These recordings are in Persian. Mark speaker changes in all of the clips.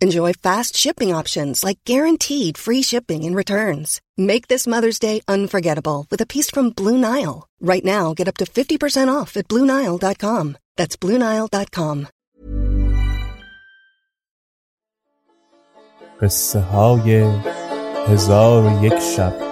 Speaker 1: Enjoy fast shipping options like guaranteed free shipping and returns. Make this Mother's Day unforgettable with a piece from Blue Nile. Right now, get up to 50% off at BlueNile.com. That's BlueNile.com.
Speaker 2: قصه های هزار و یک شب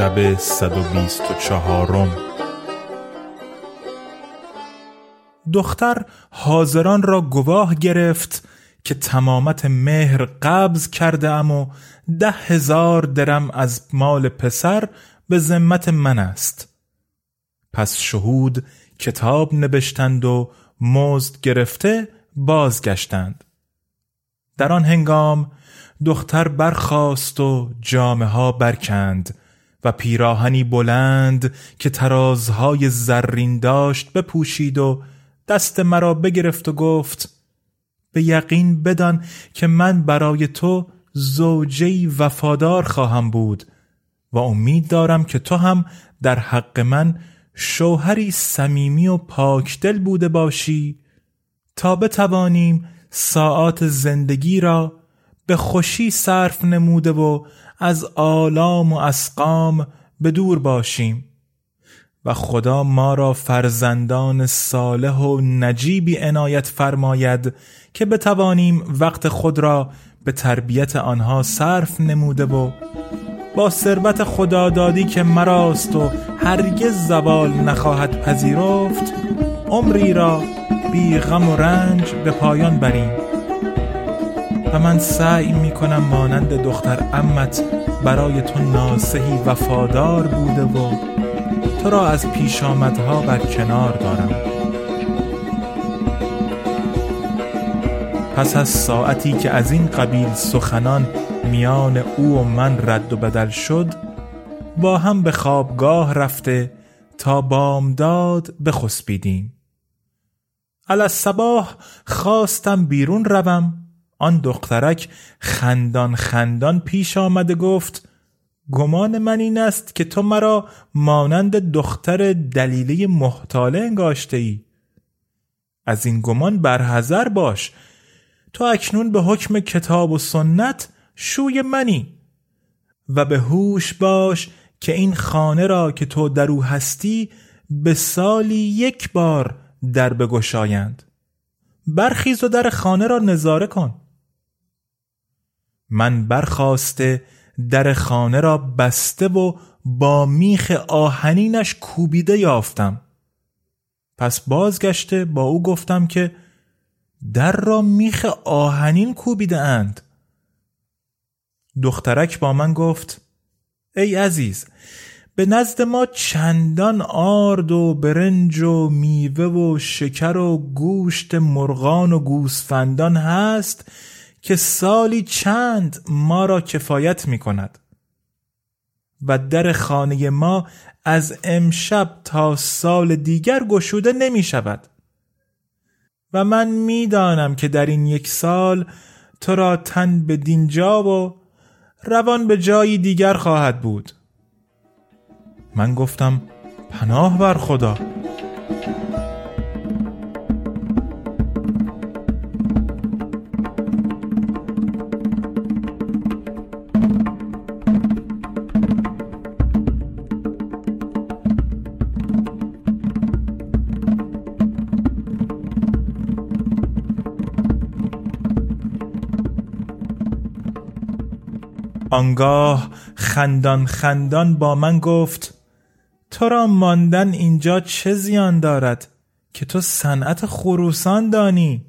Speaker 2: شب صد و بیست و چهارم. دختر حاضران را گواه گرفت که تمامت مهر قبض کرده ام و ده هزار درم از مال پسر به ذمت من است. پس شهود کتاب نوشتند و مزد گرفته بازگشتند. در آن هنگام دختر برخاست و جامه ها برکند. و پیراهنی بلند که ترازهای زرین داشت بپوشید و دست مرا بگرفت و گفت به یقین بدان که من برای تو زوجی وفادار خواهم بود و امید دارم که تو هم در حق من شوهری صمیمی و پاکدل بوده باشی تا بتوانیم ساعات زندگی را به خوشی صرف نموده و از آلام و اسقام به دور باشیم. و خدا ما را فرزندان صالح و نجیبی عنایت فرماید که بتوانیم وقت خود را به تربیت آنها صرف نموده و با ثروت خدادادی که مراست و هرگز زوال نخواهد پذیرفت عمری را بی غم و رنج به پایان بریم. و من سعی می کنم مانند دختر امت برای تو ناسهی وفادار بوده و تو را از پیش آمدها بر کنار دارم. پس از ساعتی که از این قبیل سخنان میان او و من رد و بدل شد با هم به خوابگاه رفته تا بامداد بخسبیدیم. علی الصباح خواستم بیرون روم آن دخترک خندان خندان پیش آمده گفت گمان من این است که تو مرا مانند دختر دلیله محتاله انگاشته ای از این گمان برحذر باش. تو اکنون به حکم کتاب و سنت شوی منی و به هوش باش که این خانه را که تو در او هستی به سالی یک بار در بگشایند. برخیز و در خانه را نظاره کن. من برخواسته در خانه را بسته و با میخ آهنینش کوبیده یافتم. پس بازگشته با او گفتم که در را میخ آهنین کوبیده اند. دخترک با من گفت ای عزیز به نزد ما چندان آرد و برنج و میوه و شکر و گوشت مرغان و گوسفندان هست که سالی چند ما را کفایت می کند و در خانه ما از امشب تا سال دیگر گشوده نمی شود و من می‌دانم که در این یک سال تو را تن به دینجا و روان به جایی دیگر خواهد بود. من گفتم پناه بر خدا. آنگاه خندان خندان با من گفت تو را ماندن اینجا چه زیان دارد که تو صنعت خروسان دانی؟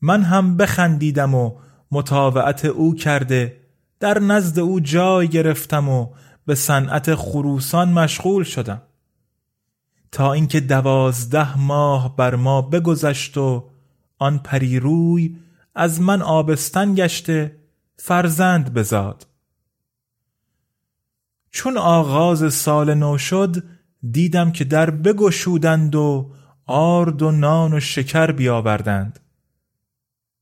Speaker 2: من هم بخندیدم و مطاوعت او کرده در نزد او جای گرفتم و به صنعت خروسان مشغول شدم. تا اینکه دوازده ماه بر ما بگذشت و آن پریروی از من آبستن گشته فرزند بزاد. چون آغاز سال نو شد دیدم که در بگشودند و آرد و نان و شکر بیاوردند.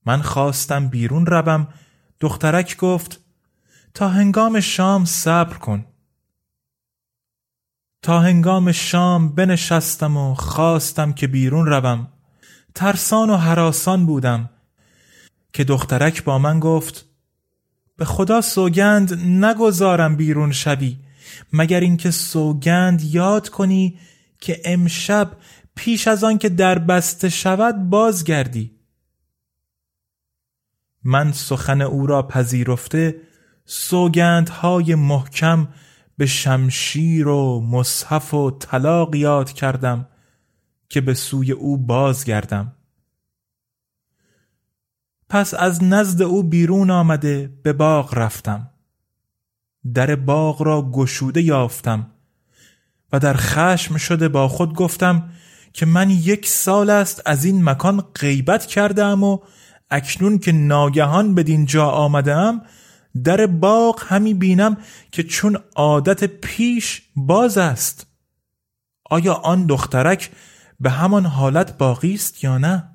Speaker 2: من خواستم بیرون روم دخترک گفت تا هنگام شام صبر کن. تا هنگام شام بنشستم و خواستم که بیرون روم ترسان و حراسان بودم که دخترک با من گفت به خدا سوگند نگذارم بیرون شوی مگر اینکه سوگند یاد کنی که امشب پیش از آن که در بسته شود بازگردی. من سخن او را پذیرفته سوگندهای محکم به شمشیر و مصحف و طلاق یاد کردم که به سوی او بازگردم. پس از نزد او بیرون آمده به باغ رفتم. در باغ را گشوده یافتم و در خشم شده با خود گفتم که من یک سال است از این مکان غیبت کردم و اکنون که ناگهان به دینجا آمدم در باغ همی بینم که چون عادت پیش باز است. آیا آن دخترک به همان حالت باقی است یا نه؟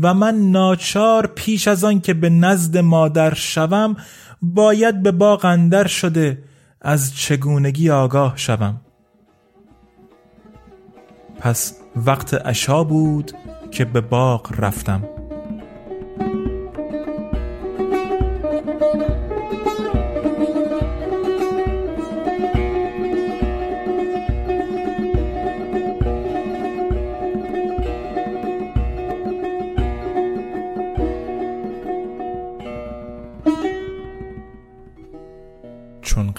Speaker 2: و من ناچار پیش از آن که به نزد مادر شوم باید به باغ اندر شده از چگونگی آگاه شوم. پس وقت عشا بود که به باغ رفتم.